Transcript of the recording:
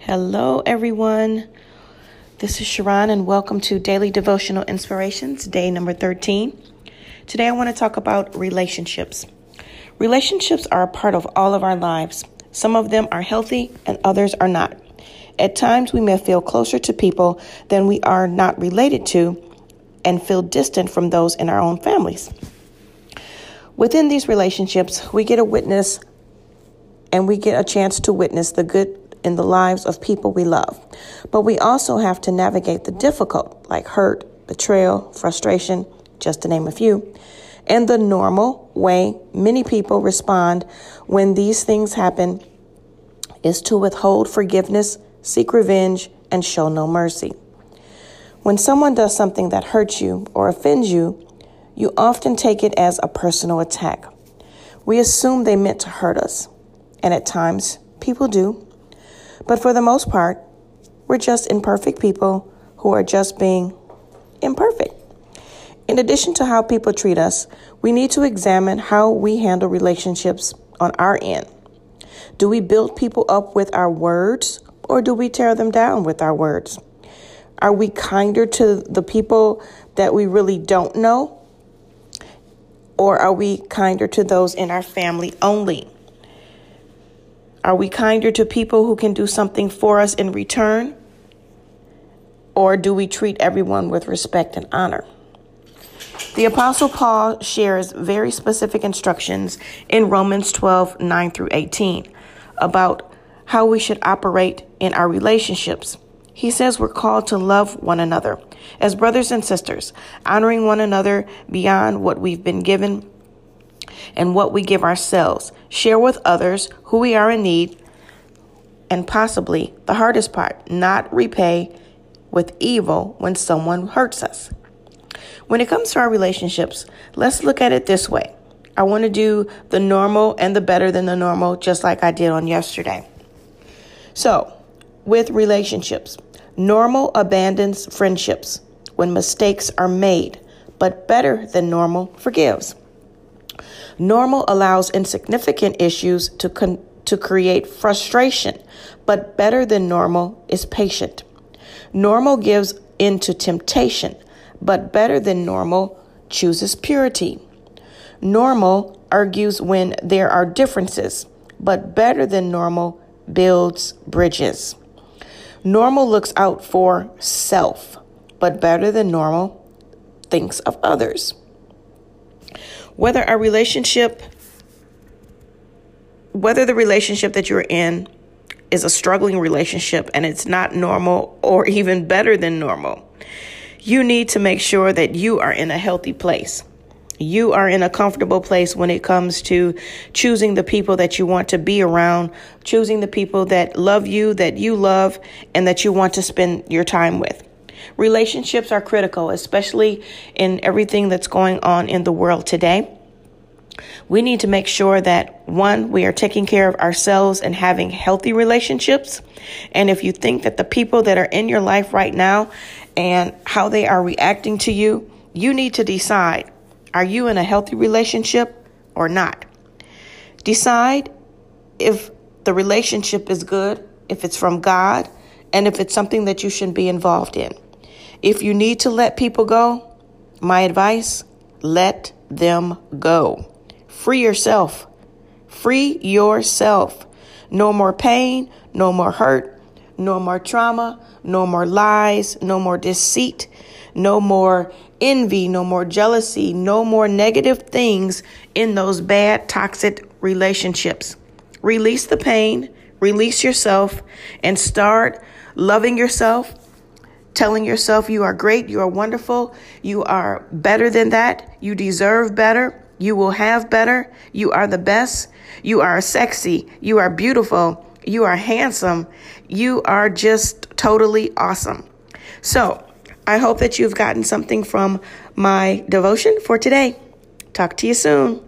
Hello, everyone. This is Sharron, and welcome to Daily Devotional Inspirations, day number 13. Today, I want to talk about relationships. Relationships are a part of all of our lives. Some of them are healthy, and others are not. At times, we may feel closer to people than we are not related to and feel distant from those in our own families. Within these relationships, we get a witness and we get a chance to witness the good in the lives of people we love. But we also have to navigate the difficult, like hurt, betrayal, frustration, just to name a few. And the normal way many people respond when these things happen is to withhold forgiveness, seek revenge, and show no mercy. When someone does something that hurts you or offends you, you often take it as a personal attack. We assume they meant to hurt us, and at times people do. But for the most part, we're just imperfect people who are just being imperfect. In addition to how people treat us, we need to examine how we handle relationships on our end. Do we build people up with our words or do we tear them down with our words? Are we kinder to the people that we really don't know? Or are we kinder to those in our family only? Are we kinder to people who can do something for us in return? Or do we treat everyone with respect and honor? The Apostle Paul shares very specific instructions in Romans 12 9 through 18 about how we should operate in our relationships. He says we're called to love one another as brothers and sisters, honoring one another beyond what we've been given and what we give ourselves, share with others who we are in need, and possibly the hardest part, not repay with evil when someone hurts us. When it comes to our relationships, let's look at it this way. I want to do the normal and the better than the normal, just like I did on yesterday. So, with relationships, normal abandons friendships when mistakes are made, but better than normal forgives. Normal allows insignificant issues to, con- to create frustration, but better than normal is patient. Normal gives into temptation, but better than normal chooses purity. Normal argues when there are differences, but better than normal builds bridges. Normal looks out for self, but better than normal thinks of others whether a relationship, whether the relationship that you're in is a struggling relationship and it's not normal or even better than normal, you need to make sure that you are in a healthy place. You are in a comfortable place when it comes to choosing the people that you want to be around, choosing the people that love you, that you love, and that you want to spend your time with. Relationships are critical, especially in everything that's going on in the world today. We need to make sure that one, we are taking care of ourselves and having healthy relationships. And if you think that the people that are in your life right now and how they are reacting to you, you need to decide are you in a healthy relationship or not? Decide if the relationship is good, if it's from God, and if it's something that you should be involved in. If you need to let people go, my advice let them go. Free yourself. Free yourself. No more pain, no more hurt, no more trauma, no more lies, no more deceit, no more envy, no more jealousy, no more negative things in those bad, toxic relationships. Release the pain, release yourself, and start loving yourself telling yourself you are great, you are wonderful, you are better than that, you deserve better, you will have better, you are the best, you are sexy, you are beautiful, you are handsome, you are just totally awesome. So, I hope that you've gotten something from my devotion for today. Talk to you soon.